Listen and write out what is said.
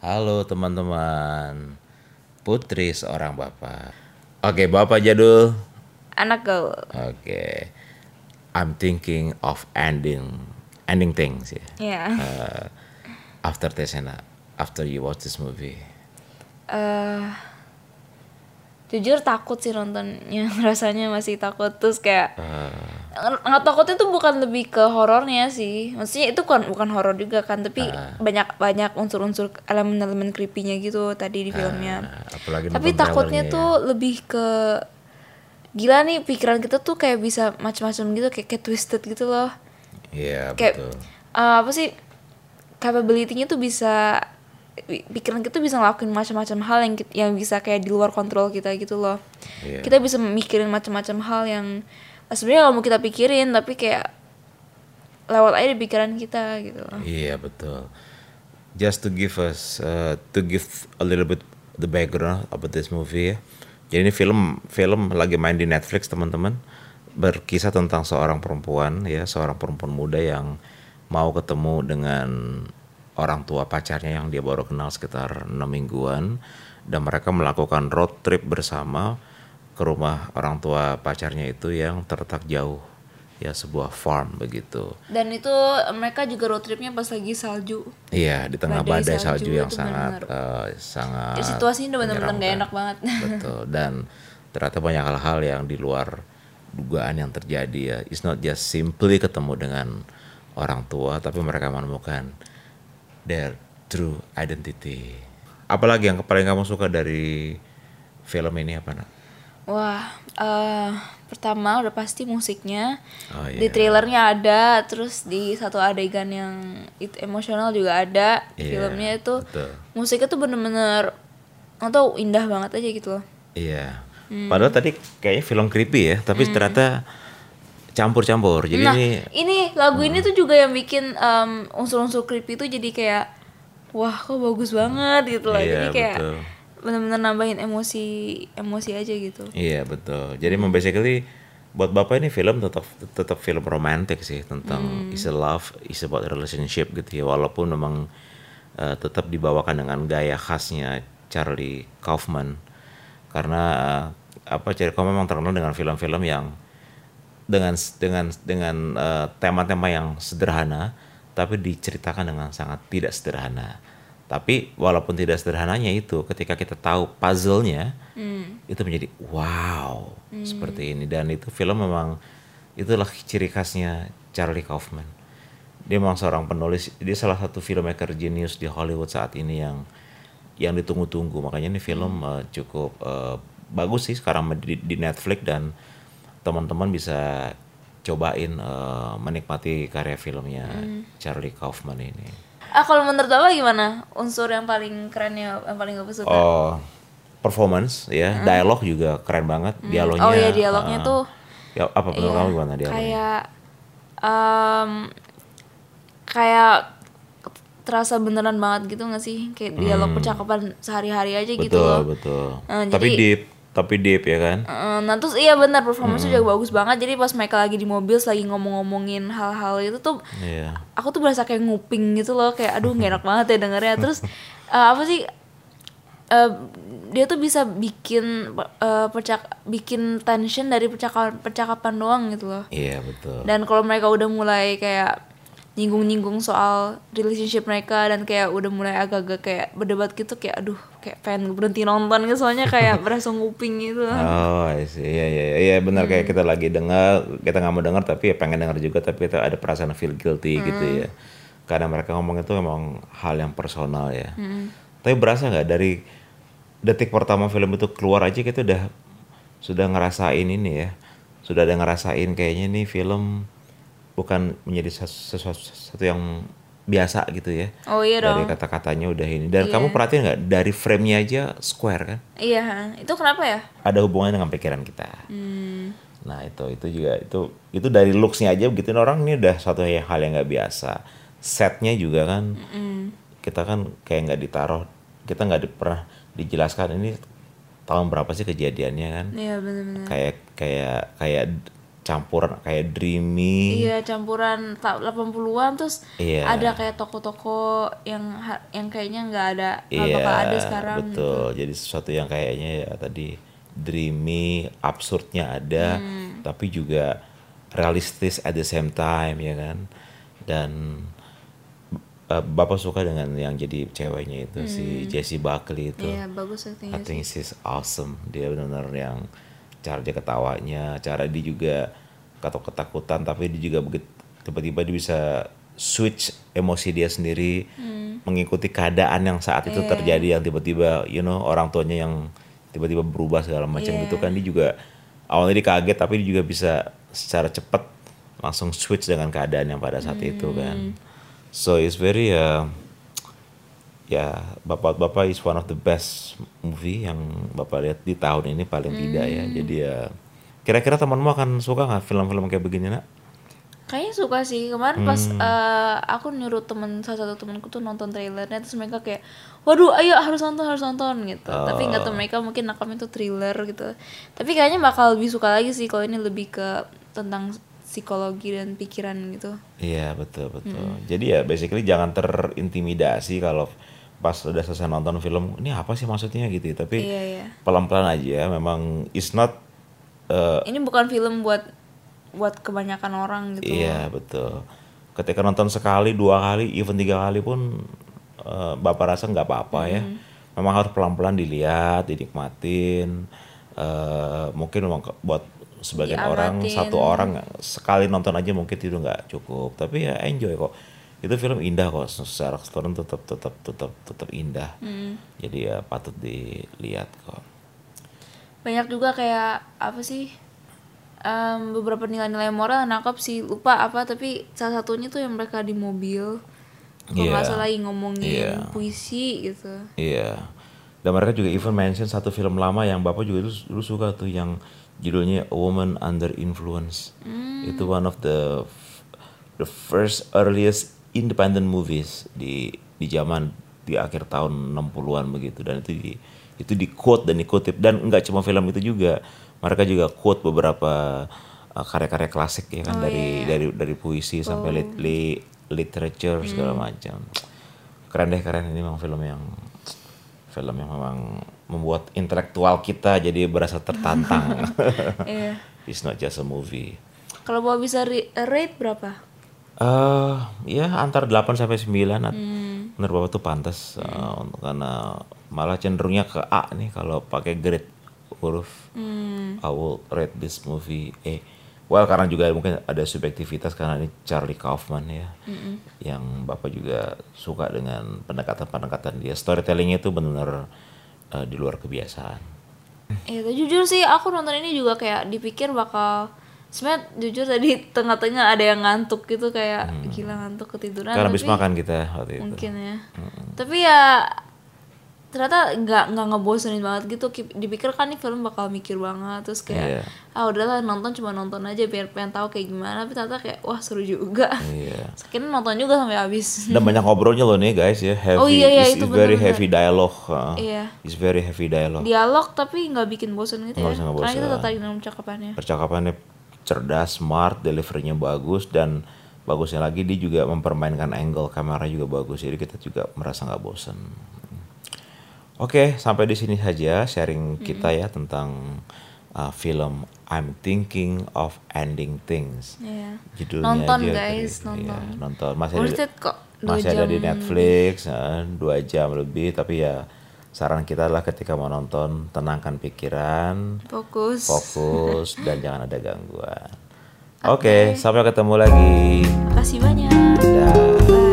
Halo teman-teman, Putri seorang bapak. Oke, bapak jadul. Anak gaul. Oke, I'm thinking of ending, ending things ya. Ya. Uh, after Tesena, after you watch this movie. eh jujur takut sih nontonnya rasanya masih takut terus kayak nggak takutnya tuh bukan lebih ke horornya sih maksudnya itu kan bukan horor juga kan tapi banyak banyak unsur-unsur elemen-elemen creepy-nya gitu tadi di filmnya apalagi tapi takutnya tuh lebih ke gila nih pikiran kita tuh kayak bisa macam-macam gitu kayak, kayak twisted gitu loh. Iya kayak betul. eh, apa sih capability-nya tuh bisa pi- pikiran kita bisa ngelakuin macam-macam hal yang yang bisa kayak di luar kontrol kita gitu loh Iya. kita bisa mikirin macam-macam hal yang sebenarnya nggak mau kita pikirin tapi kayak lewat aja di pikiran kita gitu Iya betul. Just to give us, uh, to give a little bit the background about this movie ya. Jadi ini film film lagi main di Netflix teman-teman. Berkisah tentang seorang perempuan ya, seorang perempuan muda yang mau ketemu dengan orang tua pacarnya yang dia baru kenal sekitar enam mingguan dan mereka melakukan road trip bersama ke rumah orang tua pacarnya itu yang terletak jauh ya sebuah farm begitu. dan itu mereka juga road tripnya pas lagi salju Iya, di tengah Badai badai, salju salju, yang sangat benar-benar. eh, sangat Ya, situasinya udah bener-bener gak enak banget Betul. Dan ternyata banyak hal-hal yang di luar dugaan yang terjadi ya. It's not just simply ketemu dengan orang tua, tapi mereka menemukan their true identity. Apalagi yang paling kamu suka dari film ini apa nak? Wah, eh pertama udah pasti musiknya. Oh, Di iya. trailernya ada, terus di satu adegan yang itu emosional juga ada. Iya, Filmnya itu betul. musiknya tuh bener-bener tahu indah banget aja gitu loh. Iya. Hmm. Padahal tadi kayaknya film creepy ya, tapi ternyata campur-campur. Jadi nah, ini ini lagu ini tuh juga yang bikin em, unsur-unsur creepy itu jadi kayak wah kok bagus banget gitu loh. Iya, jadi kayak betul. Bener-bener nambahin emosi emosi aja gitu. Iya betul. Jadi hmm. basically buat bapak ini film tetap tetap film romantis sih tentang is a love, is about relationship gitu ya. Walaupun memang eh, tetap dibawakan dengan gaya khasnya Charlie Kaufman karena eh, apa Charlie Kaufman memang terkenal dengan film-film yang dengan dengan dengan eh, tema-tema yang sederhana tapi diceritakan dengan sangat tidak sederhana. Tapi walaupun tidak sederhananya itu ketika kita tahu puzzle-nya itu menjadi wow seperti ini dan itu film memang itulah ciri khasnya Charlie Kaufman. Dia memang seorang penulis, dia salah satu filmmaker genius di Hollywood saat ini yang yang ditunggu-tunggu. Makanya ini film eh, cukup eh, bagus sih sekarang di, di Netflix dan teman-teman bisa cobain eh, menikmati karya filmnya Charlie Kaufman ini. Ah kalau menurut Bapak gimana? Unsur yang paling kerennya yang paling Bapak suka? Oh, performance ya, dialog juga keren banget, dialognya. Oh iya, dialognya eh, tuh Ya apa menurut Iya, kamu gimana dialognya? Kayak em, kayak terasa beneran banget gitu gak sih? Kayak dialog percakapan sehari-hari aja gitu Hmm. betul, loh. betul. Eh, tapi jadi- deep, tapi deep ya kan? Nah terus iya benar performance Hmm. juga bagus banget. Jadi pas mereka lagi di mobil lagi ngomong-ngomongin hal-hal itu tuh Iya. aku tuh berasa kayak nguping gitu loh kayak aduh gak enak banget ya dengernya terus eh, apa sih eh, dia tuh bisa bikin eh, percak bikin tension dari percakapan percakapan doang gitu loh Iya, betul. dan kalau mereka udah mulai kayak nyinggung-nyinggung soal relationship mereka dan kayak udah mulai agak-agak kayak berdebat gitu kayak aduh kayak pengen berhenti nonton gitu soalnya kayak berasa nguping gitu Oh. Iya, iya, iya, iya benar kayak Hmm. kita lagi dengar, kita nggak mau dengar tapi ya pengen dengar juga tapi kita ada perasaan feel guilty gitu Hmm. ya. Karena mereka ngomong itu memang hal yang personal ya. Hmm. Tapi berasa nggak dari detik pertama film itu keluar aja kita udah sudah ngerasain ini ya. Sudah ada ngerasain kayaknya nih film bukan menjadi sesu- sesuatu, sesuatu yang biasa gitu ya. oh iya Dari kata-katanya udah ini. Dan kamu perhatiin nggak dari frame-nya aja square kan? iya itu kenapa ya ada hubungannya dengan pikiran kita. Hmm. Nah itu itu juga itu itu dari looksnya aja begitu orang ini udah suatu yang hal yang nggak biasa. Setnya juga kan kita kan kayak nggak ditaruh kita nggak di- pernah dijelaskan ini tahun berapa sih kejadiannya kan? iya benar-benar Kayak kayak kayak campuran kayak dreamy Iya campuran ta- 80-an terus Iya. ada kayak toko-toko yang yang kayaknya nggak ada nggak Iya, bakal ada sekarang gitu. betul. Jadi sesuatu yang kayaknya ya tadi dreamy, absurdnya ada, Hmm. tapi juga realistis at the same time ya kan. Dan eh, bapak suka dengan yang jadi ceweknya itu si Jessie Buckley itu. Hmm. Iya bagus I think she's awesome. Dia benar-benar yang cara dia ketawanya, cara dia juga atau ketakutan, tapi dia juga begitu tiba-tiba dia bisa switch emosi dia sendiri, mengikuti keadaan yang saat itu terjadi yang tiba-tiba, you know, orang tuanya yang tiba-tiba berubah segala macam Iya. gitu kan dia juga awalnya dia kaget tapi dia juga bisa secara cepat langsung switch dengan keadaan yang pada saat itu kan. So it's very uh, ya bapak-bapak is one of the best movie yang bapak lihat di tahun ini paling tidak ya. Jadi ya kira-kira temanmu akan suka nggak film-film kayak begini nak? Kayaknya suka sih. Kemarin pas Hmm. eh, aku nyuruh temen salah satu temenku tuh nonton trailernya terus mereka kayak waduh ayo harus nonton harus nonton gitu. Tapi nggak tahu mereka mungkin nakamnya tuh thriller gitu. Tapi kayaknya bakal lebih suka lagi sih kalau ini lebih ke tentang psikologi dan pikiran gitu. Iya betul betul. Jadi ya basically jangan terintimidasi kalau pas udah selesai nonton film ini apa sih maksudnya gitu ya. tapi iya iya pelan-pelan aja memang it's not uh, ini bukan film buat buat kebanyakan orang gitu Iya betul. Ketika nonton sekali, dua kali, even tiga kali pun eh, bapak rasa nggak apa-apa ya. Memang harus pelan-pelan dilihat, dinikmatin. eh mungkin memang buat sebagian orang Diamatin. satu orang sekali nonton aja mungkin itu nggak cukup. Tapi ya enjoy kok. Itu film indah kok. Secara keseluruhan tetap tetap tetap tetap indah. Jadi ya patut dilihat kok. banyak juga kayak apa sih em, beberapa nilai-nilai moral nangkap sih lupa apa tapi salah satunya tuh yang mereka di mobil kalau nggak Iya. salah lagi ngomongin Iya. puisi gitu Iya. Dan mereka juga even mention satu film lama yang bapak juga dulu, dulu suka tuh yang judulnya A Woman Under Influence. Itu one of the the first earliest independent movies di di zaman di akhir tahun 60-an begitu. Dan itu di itu di quote dan dikutip. Dan nggak cuma film itu juga mereka juga quote beberapa uh, karya-karya klasik ya kan dari dari dari puisi sampai lit, li- literature segala macam. Keren deh keren. Ini memang film yang film yang memang membuat intelektual kita jadi berasa tertantang. iya. It's not just a movie. kalau bawa bisa rate berapa eh ya antar 8 sampai 9 at- menurut Bapak tuh pantas untuk karena malah cenderungnya ke A nih kalau pakai grade huruf. I will rate this movie A. Well karena juga mungkin ada subjektivitas karena ini Charlie Kaufman ya. Yang Bapak juga suka dengan pendekatan-pendekatan dia. Storytellingnya itu benar-benar eh, di luar kebiasaan. Iya, tapi jujur sih aku nonton ini juga kayak dipikir bakal sebenarnya jujur tadi tengah-tengah ada yang ngantuk gitu kayak gila ngantuk ketiduran Karena habis tapi makan kita waktu itu. mungkin ya tapi ya ternyata nggak nggak ngebosenin banget gitu Ki- dipikir kan nih film bakal mikir banget terus kayak Iya. ah udahlah nonton cuma nonton aja biar pengen tahu kayak gimana tapi ternyata kayak wah seru juga Iya. Akhirnya nonton juga sampai habis Dan banyak ngobrolnya loh nih guys ya. Heavy, Oh iya, iya, it's, itu it's very bener-bener. heavy dialogue. uh, Iya. It's very heavy dialogue. dialog tapi nggak bikin bosen gitu Nggak ya karena kita tertarik dengan percakapannya Percakapannya cerdas, smart, deliverynya bagus dan bagusnya lagi dia juga mempermainkan angle kamera juga bagus. Jadi kita juga merasa nggak bosen. Oke, sampai di sini saja sharing kita ya tentang uh, film I'm Thinking of Ending Things. Iya. Judulnya Nonton, aja guys, tadi. Iya, nonton. nonton. Masih ada, kok, masih ada di Netflix, eh, dua jam lebih. Tapi ya saran kita adalah ketika mau nonton tenangkan pikiran, fokus fokus dan jangan ada gangguan. Oke, sampai ketemu lagi. makasih banyak Dah.